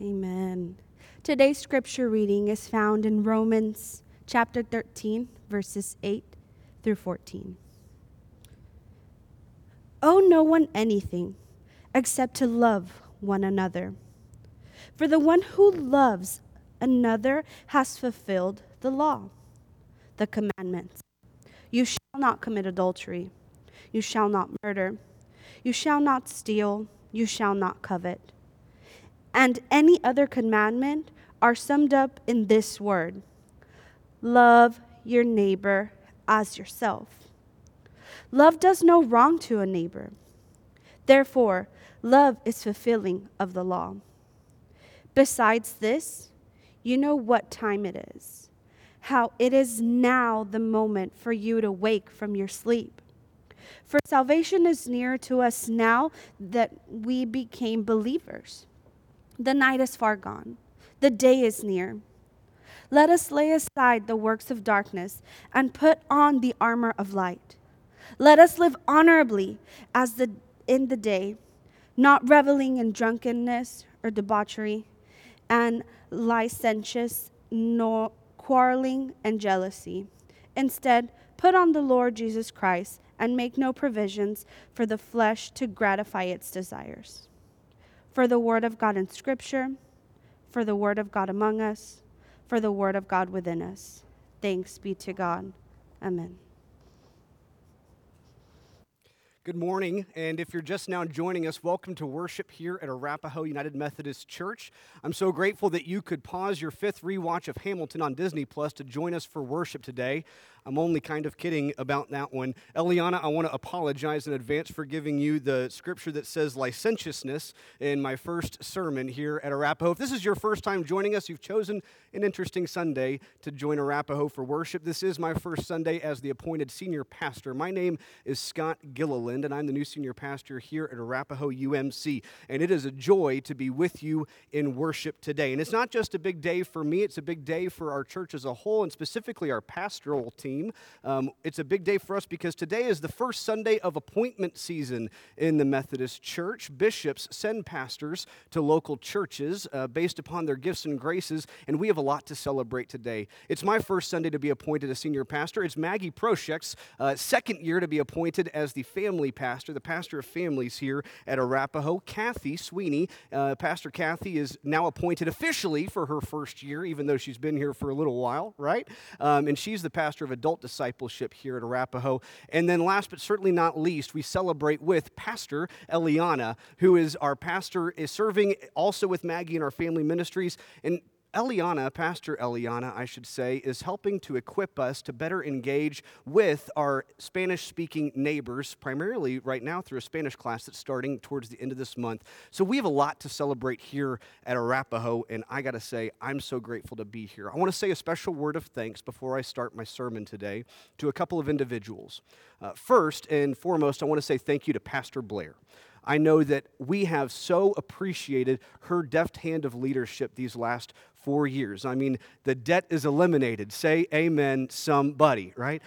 Amen. Today's scripture reading is found in Romans chapter 13, verses 8 through 14. Owe no one anything except to love one another. For the one who loves another has fulfilled the law, the commandments. You shall not commit adultery. You shall not murder. You shall not steal. You shall not covet. And any other commandment are summed up in this word love your neighbor as yourself. Love does no wrong to a neighbor. Therefore, love is fulfilling of the law. Besides this, you know what time it is, how it is now the moment for you to wake from your sleep. For salvation is nearer to us now that we became believers. The night is far gone, the day is near. Let us lay aside the works of darkness and put on the armor of light. Let us live honorably as the, in the day, not reveling in drunkenness or debauchery and licentious, nor quarreling and jealousy. Instead, put on the Lord Jesus Christ and make no provisions for the flesh to gratify its desires. For the word of God in Scripture, for the word of God among us, for the word of God within us. Thanks be to God. Amen. Good morning, and if you're just now joining us, welcome to worship here at Arapahoe United Methodist Church. I'm so grateful that you could pause your fifth rewatch of Hamilton on Disney Plus to join us for worship today. I'm only kind of kidding about that one. Eliana, I want to apologize in advance for giving you the scripture that says licentiousness in my first sermon here at Arapahoe. If this is your first time joining us, you've chosen an interesting Sunday to join Arapahoe for worship. This is my first Sunday as the appointed senior pastor. My name is Scott Gilliland, and I'm the new senior pastor here at Arapahoe UMC. And it is a joy to be with you in worship today. And it's not just a big day for me, it's a big day for our church as a whole, and specifically our pastoral team Um, it's a big day for us because today is the first Sunday of appointment season in the Methodist Church. Bishops send pastors to local churches uh, based upon their gifts and graces, and we have a lot to celebrate today. It's my first Sunday to be appointed a senior pastor. It's Maggie Proshek's uh, second year to be appointed as the family pastor, the pastor of families here at Arapahoe. Kathy Sweeney, uh, Pastor Kathy, is now appointed officially for her first year, even though she's been here for a little while, right? Um, and she's the pastor of adult adult discipleship here at Arapahoe. And then, last but certainly not least, we celebrate with Pastor Eliana, who is our pastor, is serving also with Maggie in our family ministries. And Eliana, Pastor Eliana, I should say, is helping to equip us to better engage with our Spanish speaking neighbors, primarily right now through a Spanish class that's starting towards the end of this month. So we have a lot to celebrate here at Arapahoe, and I got to say, I'm so grateful to be here. I want to say a special word of thanks before I start my sermon today to a couple of individuals. Uh, first and foremost, I want to say thank you to Pastor Blair. I know that we have so appreciated her deft hand of leadership these last four years. I mean, the debt is eliminated. Say amen, somebody, right?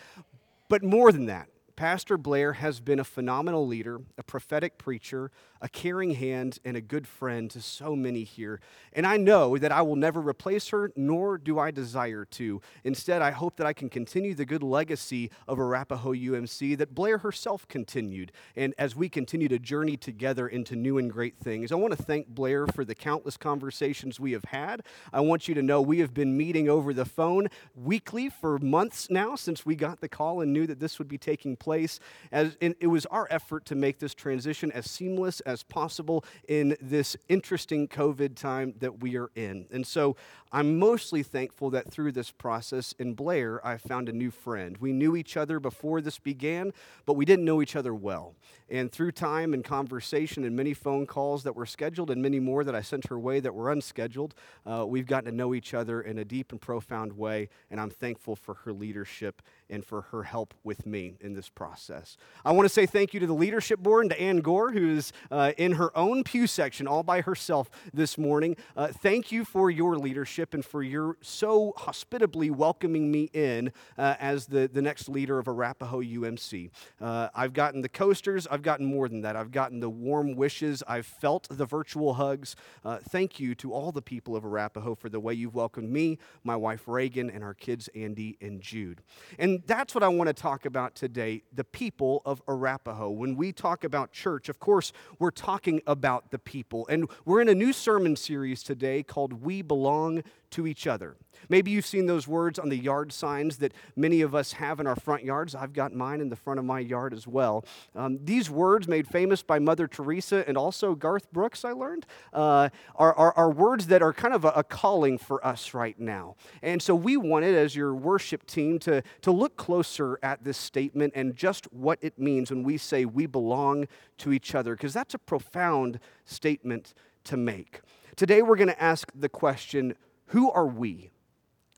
But more than that, Pastor Blair has been a phenomenal leader, a prophetic preacher, a caring hand, and a good friend to so many here. And I know that I will never replace her, nor do I desire to. Instead, I hope that I can continue the good legacy of Arapahoe UMC that Blair herself continued. And as we continue to journey together into new and great things, I want to thank Blair for the countless conversations we have had. I want you to know we have been meeting over the phone weekly for months now since we got the call and knew that this would be taking place. As, it was our effort to make this transition as seamless as possible in this interesting COVID time that we are in. And so I'm mostly thankful that through this process in Blair, I found a new friend. We knew each other before this began, but we didn't know each other well. And through time and conversation and many phone calls that were scheduled and many more that I sent her way that were unscheduled, uh, we've gotten to know each other in a deep and profound way. And I'm thankful for her leadership and for her help with me in this process. I want to say thank you to the leadership board and to Ann Gore, who is uh, in her own pew section all by herself this morning. Uh, thank you for your leadership and for your so hospitably welcoming me in uh, as the, the next leader of Arapahoe UMC. Uh, I've gotten the coasters, I've gotten more than that. I've gotten the warm wishes, I've felt the virtual hugs. Uh, thank you to all the people of Arapahoe for the way you've welcomed me, my wife Reagan, and our kids Andy and Jude. And that's what I want to talk about today the people of Arapahoe. When we talk about church, of course, we're talking about the people. And we're in a new sermon series today called We Belong to Each Other. Maybe you've seen those words on the yard signs that many of us have in our front yards. I've got mine in the front of my yard as well. Um, these words, made famous by Mother Teresa and also Garth Brooks, I learned, uh, are, are, are, words that are kind of a, a, calling for us right now. And so we wanted, as your worship team, to, to look closer at this statement and just what it means when we say we belong to each other, because that's a profound statement to make. Today, we're going to ask the question who are we?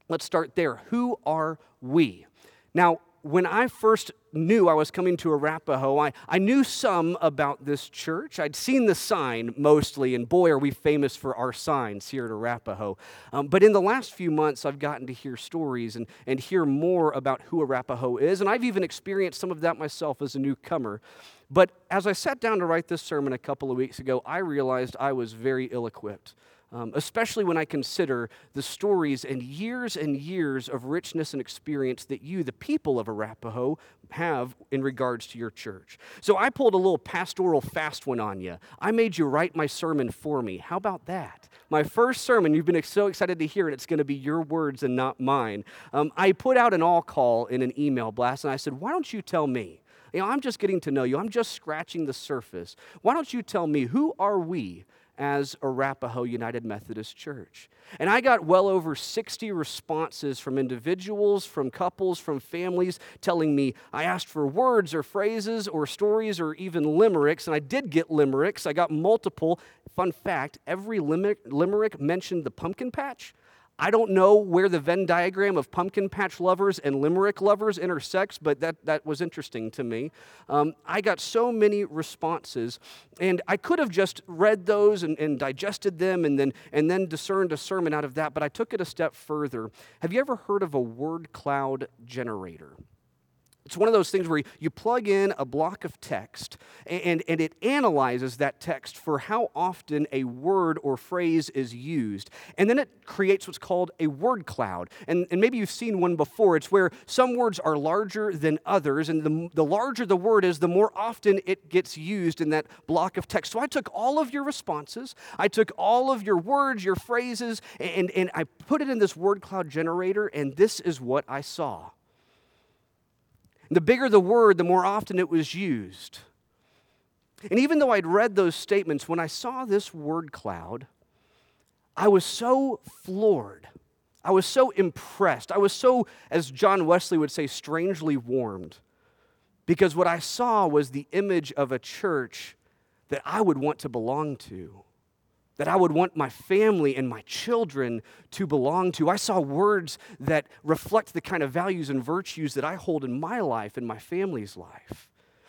Let's start there. Who are we? Now, when I first knew I was coming to Arapahoe, I, I knew some about this church. I'd seen the sign mostly, and boy, are we famous for our signs here at Arapahoe. Um, but in the last few months, I've gotten to hear stories and, and hear more about who Arapahoe is, and I've even experienced some of that myself as a newcomer. But as I sat down to write this sermon a couple of weeks ago, I realized I was very ill equipped um, especially when I consider the stories and years and years of richness and experience that you, the people of Arapahoe, have in regards to your church. So I pulled a little pastoral fast one on you. I made you write my sermon for me. How about that? My first sermon, you've been so excited to hear it, it's going to be your words and not mine. Um, I put out an all call in an email blast and I said, Why don't you tell me? You know, I'm just getting to know you. I'm just scratching the surface. Why don't you tell me who are we as Arapahoe United Methodist Church. And I got well over 60 responses from individuals, from couples, from families telling me I asked for words or phrases or stories or even limericks, and I did get limericks. I got multiple. Fun fact every limerick mentioned the pumpkin patch. I don't know where the Venn diagram of pumpkin patch lovers and limerick lovers intersects, but that, that was interesting to me. Um, I got so many responses, and I could have just read those and, and digested them and then, and then discerned a sermon out of that, but I took it a step further. Have you ever heard of a word cloud generator? It's one of those things where you plug in a block of text and, and it analyzes that text for how often a word or phrase is used. And then it creates what's called a word cloud. And, and maybe you've seen one before. It's where some words are larger than others. And the, the larger the word is, the more often it gets used in that block of text. So I took all of your responses, I took all of your words, your phrases, and, and I put it in this word cloud generator. And this is what I saw. The bigger the word, the more often it was used. And even though I'd read those statements, when I saw this word cloud, I was so floored. I was so impressed. I was so, as John Wesley would say, strangely warmed. Because what I saw was the image of a church that I would want to belong to that I would want my family and my children to belong to. I saw words that reflect the kind of values and virtues that I hold in my life and my family's life.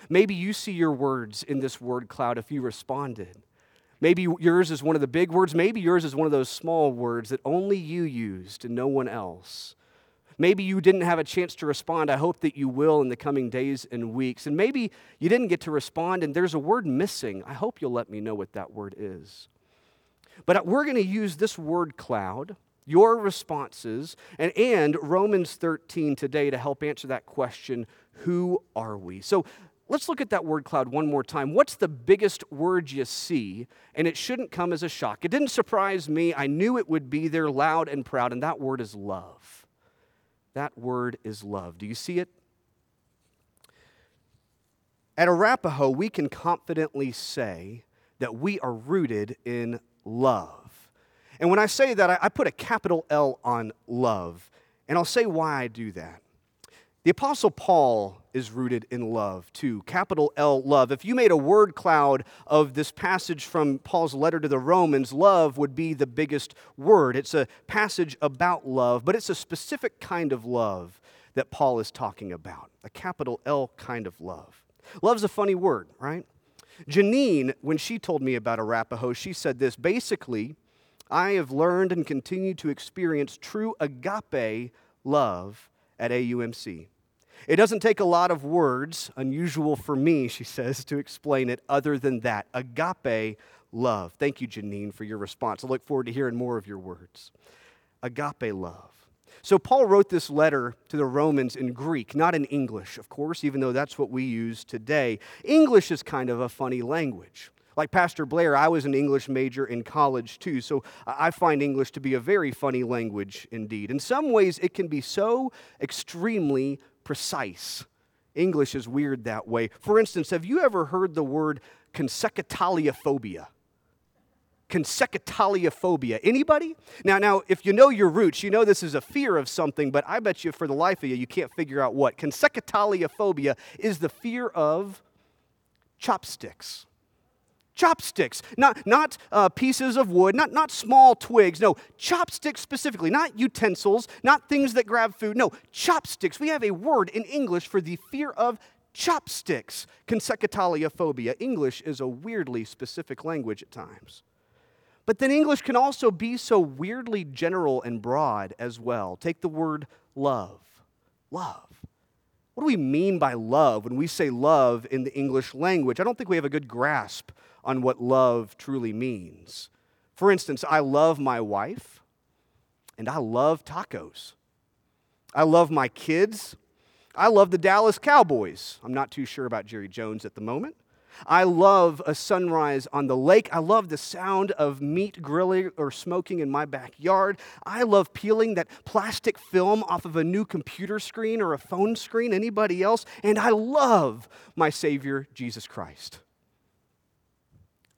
Maybe you see your words in this word cloud if you responded. Maybe yours is one of the big words. Maybe yours is one of those small words that only you used and no one else. Maybe you didn't have a chance to respond. I hope that you will in the coming days and weeks. And maybe you didn't get to respond and there's a word missing. I hope you'll let me know what that word is. But we're going to use this word cloud, your responses, and, and Romans 13 today to help answer that question who are we? So let's look at that word cloud one more time. What's the biggest word you see? And it shouldn't come as a shock. It didn't surprise me. I knew it would be there loud and proud, and that word is love. That word is love. Do you see it? At Arapahoe, we can confidently say that we are rooted in love. And when I say that, I, put a capital L on love. And I'll say why I do that. The Apostle Paul is rooted in love too. Capital L, love. If you made a word cloud of this passage from Paul's letter to the Romans, love would be the biggest word. It's a passage about love, but it's a specific kind of love that Paul is talking about a capital L kind of love. Love's a funny word, right? Janine, when she told me about Arapahoe, she said this basically, I have learned and continue to experience true agape love at AUMC. It doesn't take a lot of words, unusual for me, she says, to explain it other than that. Agape love. Thank you, Janine, for your response. I look forward to hearing more of your words. Agape love. So, Paul wrote this letter to the Romans in Greek, not in English, of course, even though that's what we use today. English is kind of a funny language. Like Pastor Blair, I was an English major in college too, so I find English to be a very funny language indeed. In some ways, it can be so extremely precise. English is weird that way. For instance, have you ever heard the word consecotaleophobia? Consecutaliophobia. Anybody? Now, now, if you know your roots, you know this is a fear of something, but I bet you for the life of you, you can't figure out what. Consecotaleophobia is the fear of chopsticks. Chopsticks, not, not uh, pieces of wood, not, not small twigs, no, chopsticks specifically, not utensils, not things that grab food, no, chopsticks. We have a word in English for the fear of chopsticks, consecotaleophobia. English is a weirdly specific language at times. But then English can also be so weirdly general and broad as well. Take the word love. Love. What do we mean by love when we say love in the English language? I don't think we have a good grasp on what love truly means. For instance, I love my wife and I love tacos. I love my kids. I love the Dallas Cowboys. I'm not too sure about Jerry Jones at the moment. I love a sunrise on the lake. I love the sound of meat grilling or smoking in my backyard. I love peeling that plastic film off of a new computer screen or a phone screen. Anybody else? And I love my Savior, Jesus Christ.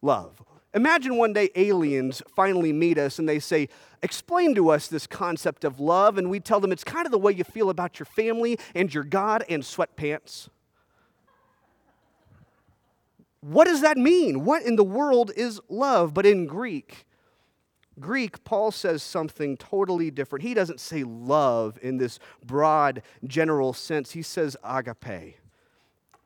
Love. Imagine one day aliens finally meet us and they say, Explain to us this concept of love. And we tell them it's kind of the way you feel about your family and your God and sweatpants. What does that mean? What in the world is love? But in Greek, Greek, Paul says something totally different. He doesn't say love in this broad, general sense. He says agape,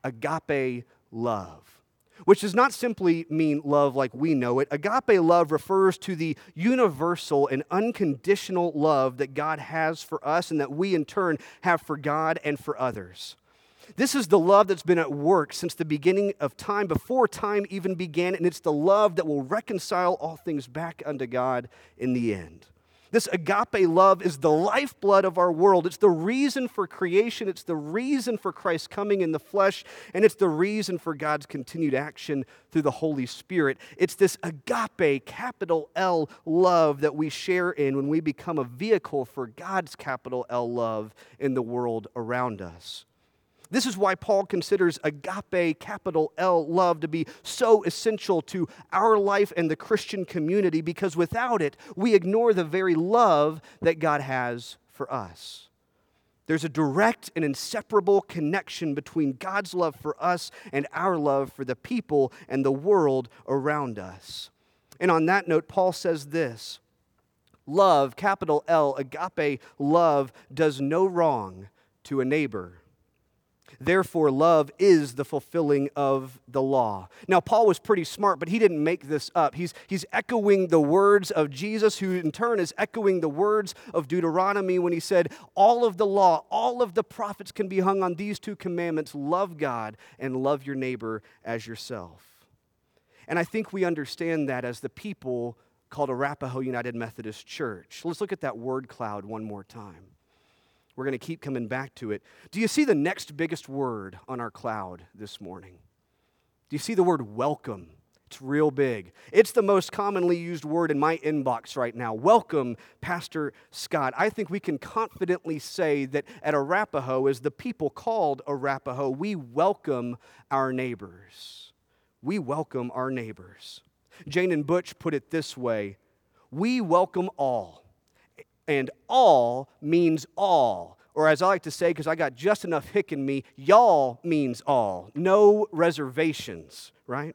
agape love, which does not simply mean love like we know it. Agape love refers to the universal and unconditional love that God has for us and that we in turn have for God and for others. This is the love that's been at work since the beginning of time, before time even began, and it's the love that will reconcile all things back unto God in the end. This agape love is the lifeblood of our world. It's the reason for creation. It's the reason for Christ coming in the flesh. And it's the reason for God's continued action through the Holy Spirit. It's this agape, capital L love that we share in when we become a vehicle for God's capital L love in the world around us. This is why Paul considers agape, capital L, love to be so essential to our life and the Christian community because without it, we ignore the very love that God has for us. There's a direct and inseparable connection between God's love for us and our love for the people and the world around us. And on that note, Paul says this Love, capital L, agape love, does no wrong to a neighbor Therefore, love is the fulfilling of the law. Now, Paul was pretty smart, but he didn't make this up. He's, he's echoing the words of Jesus, who in turn is echoing the words of Deuteronomy when he said, All of the law, all of the prophets can be hung on these two commandments love God and love your neighbor as yourself. And I think we understand that as the people called Arapahoe United Methodist Church. Let's look at that word cloud one more time. We're going to keep coming back to it. Do you see the next biggest word on our cloud this morning? Do you see the word welcome? It's real big. It's the most commonly used word in my inbox right now. Welcome, Pastor Scott. I think we can confidently say that at Arapahoe, as the people called Arapahoe, we welcome our neighbors. We welcome our neighbors. Jane and Butch put it this way We welcome all and all means all. Or as I like to say, because I got just enough hick in me, y'all means all. No reservations, right?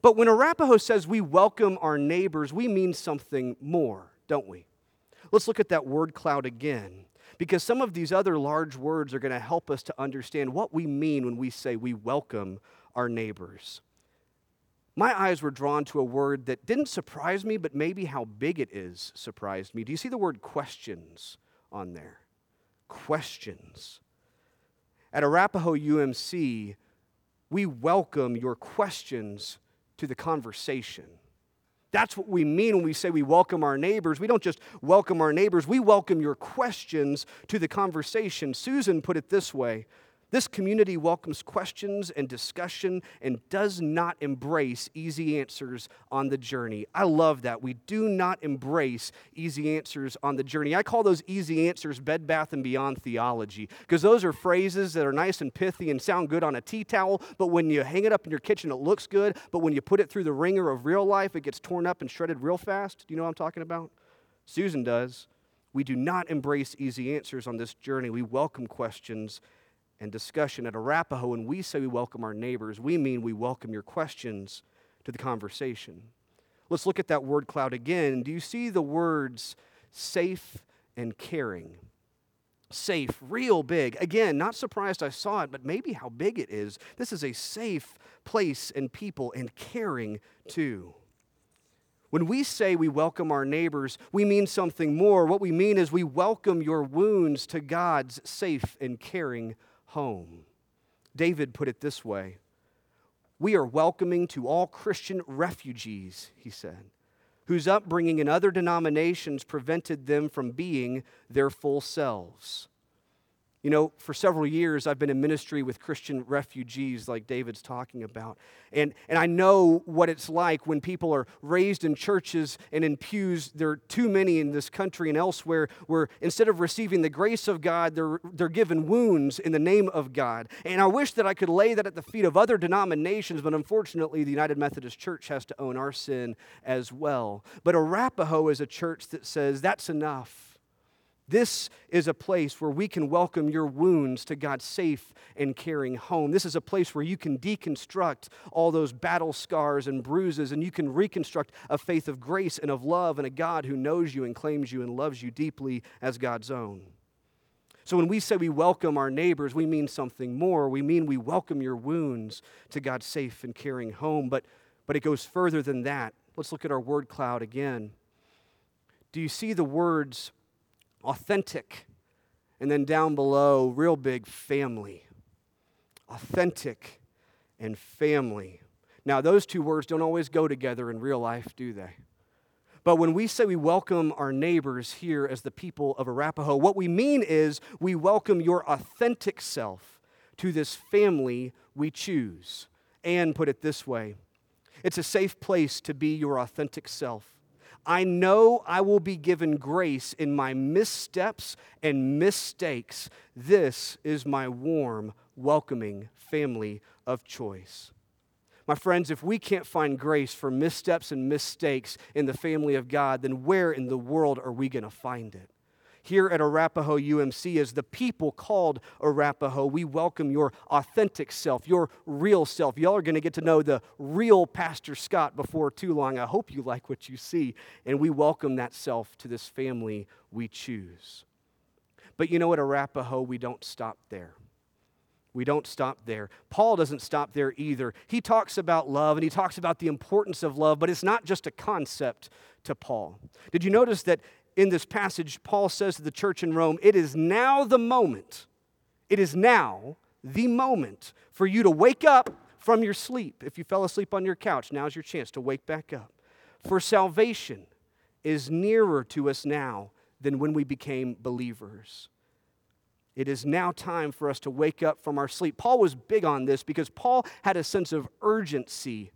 But when Arapahoe says we welcome our neighbors, we mean something more, don't we? Let's look at that word cloud again. because some of these other large words are going to help us to understand what we mean when we say we welcome our neighbors. My eyes were drawn to a word that didn't surprise me, but maybe how big it is surprised me. Do you see the word questions on there? Questions. At Arapahoe UMC, we welcome your questions to the conversation. That's what we mean when we say we welcome our neighbors. We don't just welcome our neighbors, we welcome your questions to the conversation. Susan put it this way this community welcomes questions and discussion and does not embrace easy answers on the journey. I love that. We do not embrace easy answers on the journey. I call those easy answers Bed Bath and Beyond theology because those are phrases that are nice and pithy and sound good on a tea towel, but when you hang it up in your kitchen, it looks good, but when you put it through the wringer of real life, it gets torn up and shredded real fast. Do you know what I'm talking about? Susan does. We do not embrace easy answers on this journey. We welcome questions and discussion at Arapahoe, when we say we welcome our neighbors, we mean we welcome your questions to the conversation. Let's look at that word cloud again. Do you see the words safe and caring? Safe, real big. Again, not surprised I saw it, but maybe how big it is. This is a safe place and people and caring too. When we say we welcome our neighbors, we mean something more. What we mean is we welcome your wounds to God's safe and caring home. David put it this way We are welcoming to all Christian refugees, he said, whose upbringing in other denominations prevented them from being their full selves. You know, for several years, I've been in ministry with Christian refugees, like David's talking about. And, and I know what it's like when people are raised in churches and in pews. There are too many in this country and elsewhere where instead of receiving the grace of God, they're, they're given wounds in the name of God. And I wish that I could lay that at the feet of other denominations, but unfortunately, the United Methodist Church has to own our sin as well. But Arapahoe is a church that says that's enough. This is a place where we can welcome your wounds to God's safe and caring home. This is a place where you can deconstruct all those battle scars and bruises, and you can reconstruct a faith of grace and of love and a God who knows you and claims you and loves you deeply as God's own. So when we say we welcome our neighbors, we mean something more. We mean we welcome your wounds to God's safe and caring home. But, but it goes further than that. Let's look at our word cloud again. Do you see the words? Authentic. And then down below, real big family. Authentic and family. Now, those two words don't always go together in real life, do they? But when we say we welcome our neighbors here as the people of Arapahoe, what we mean is we welcome your authentic self to this family we choose. And put it this way it's a safe place to be your authentic self. I know I will be given grace in my missteps and mistakes. This is my warm, welcoming family of choice. My friends, if we can't find grace for missteps and mistakes in the family of God, then where in the world are we going to find it? Here at Arapahoe UMC, as the people called Arapahoe, we welcome your authentic self, your real self. Y'all are going to get to know the real Pastor Scott before too long. I hope you like what you see. And we welcome that self to this family we choose. But you know, at Arapahoe, we don't stop there. We don't stop there. Paul doesn't stop there either. He talks about love and he talks about the importance of love, but it's not just a concept to Paul. Did you notice that in this passage, Paul says to the church in Rome, It is now the moment, it is now the moment for you to wake up from your sleep. If you fell asleep on your couch, now's your chance to wake back up. For salvation is nearer to us now than when we became believers. It is now time for us to wake up from our sleep. Paul was big on this because Paul had a sense of urgency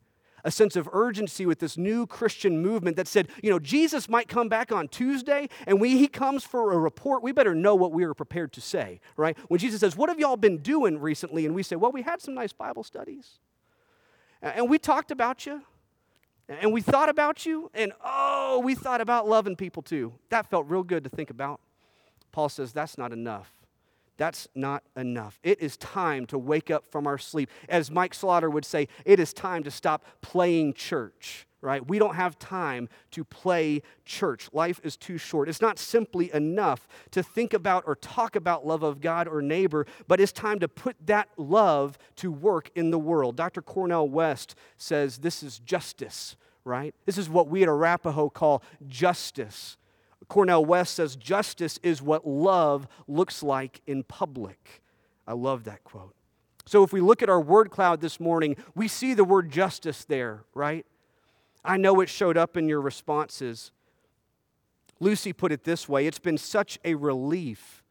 a sense of urgency with this new Christian movement that said, you know, Jesus might come back on Tuesday, and when he comes for a report, we better know what we are prepared to say, right? When Jesus says, What have y'all been doing recently? And we say, Well, we had some nice Bible studies, and we talked about you. And we thought about you, and oh, we thought about loving people too. That felt real good to think about. Paul says that's not enough. That's not enough. It is time to wake up from our sleep. As Mike Slaughter would say, it is time to stop playing church, right? We don't have time to play church. Life is too short. It's not simply enough to think about or talk about love of God or neighbor, but it's time to put that love to work in the world. Dr. Cornel West says this is justice, right? This is what we at Arapahoe call justice. Cornel West says, Justice is what love looks like in public. I love that quote. So if we look at our word cloud this morning, we see the word justice there, right? I know it showed up in your responses. Lucy put it this way it's been such a relief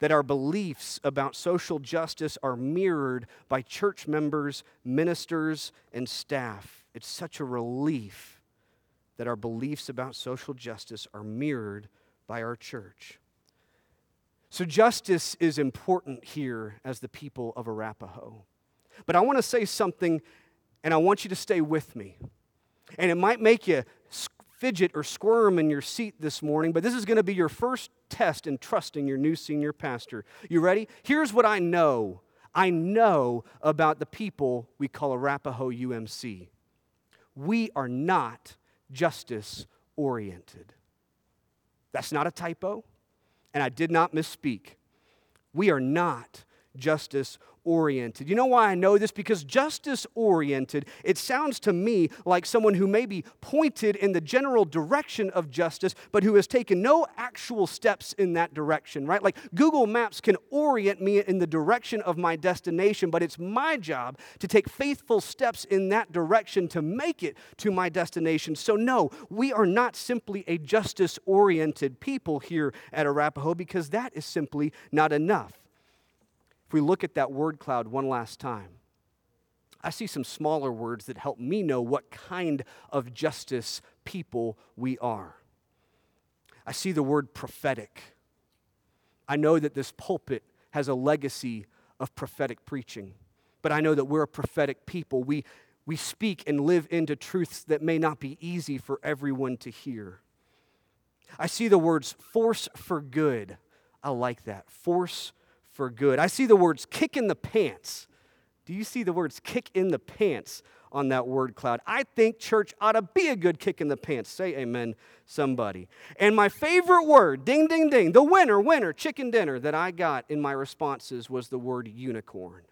that our beliefs about social justice are mirrored by church members, ministers, and staff. It's such a relief that our beliefs about social justice are mirrored by our church. So, justice is important here as the people of Arapahoe. But I want to say something, and I want you to stay with me. And it might make you fidget or squirm in your seat this morning, but this is going to be your first test in trusting your new senior pastor. You ready? Here's what I know I know about the people we call Arapahoe UMC. We are not justice oriented. That's not a typo, and I did not misspeak. We are not justice oriented. You know why I know this? Because justice oriented, it sounds to me like someone who may be pointed in the general direction of justice, but who has taken no actual steps in that direction, right? Like Google Maps can orient me in the direction of my destination, but it's my job to take faithful steps in that direction to make it to my destination. So, no, we are not simply a justice oriented people here at Arapahoe because that is simply not enough we look at that word cloud one last time, I see some smaller words that help me know what kind of justice people we are. I see the word prophetic. I know that this pulpit has a legacy of prophetic preaching, but I know that we're a prophetic people. We, we speak and live into truths that may not be easy for everyone to hear. I see the words force for good. I like that. Force for good. I see the words kick in the pants. Do you see the words kick in the pants on that word cloud? I think church ought to be a good kick in the pants. Say amen, somebody. And my favorite word, ding, ding, ding, the winner, winner, chicken dinner that I got in my responses was the word unicorn.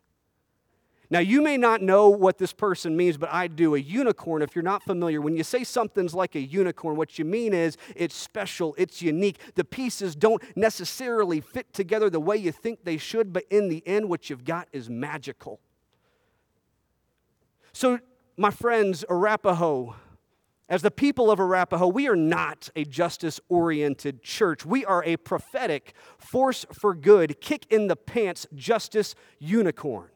Now, you may not know what this person means, but I do. A unicorn, if you're not familiar, when you say something's like a unicorn, what you mean is it's special, it's unique. The pieces don't necessarily fit together the way you think they should, but in the end, what you've got is magical. So, my friends, Arapahoe, as the people of Arapahoe, we are not a justice oriented church. We are a prophetic, force for good, kick in the pants justice unicorn.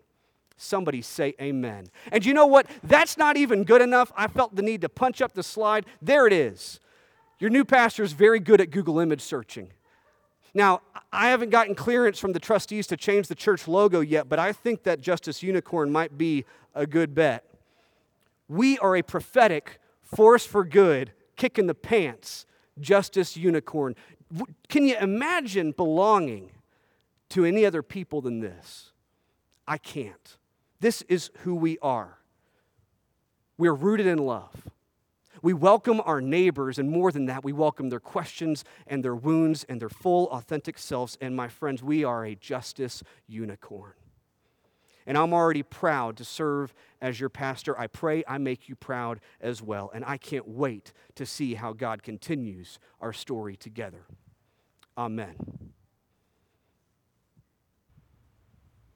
Somebody say amen. And you know what? That's not even good enough. I felt the need to punch up the slide. There it is. Your new pastor is very good at Google image searching. Now, I haven't gotten clearance from the trustees to change the church logo yet, but I think that Justice Unicorn might be a good bet. We are a prophetic force for good, kick in the pants, Justice Unicorn. Can you imagine belonging to any other people than this? I can't. This is who we are. We're rooted in love. We welcome our neighbors, and more than that, we welcome their questions and their wounds and their full, authentic selves. And my friends, we are a justice unicorn. And I'm already proud to serve as your pastor. I pray I make you proud as well. And I can't wait to see how God continues our story together. Amen.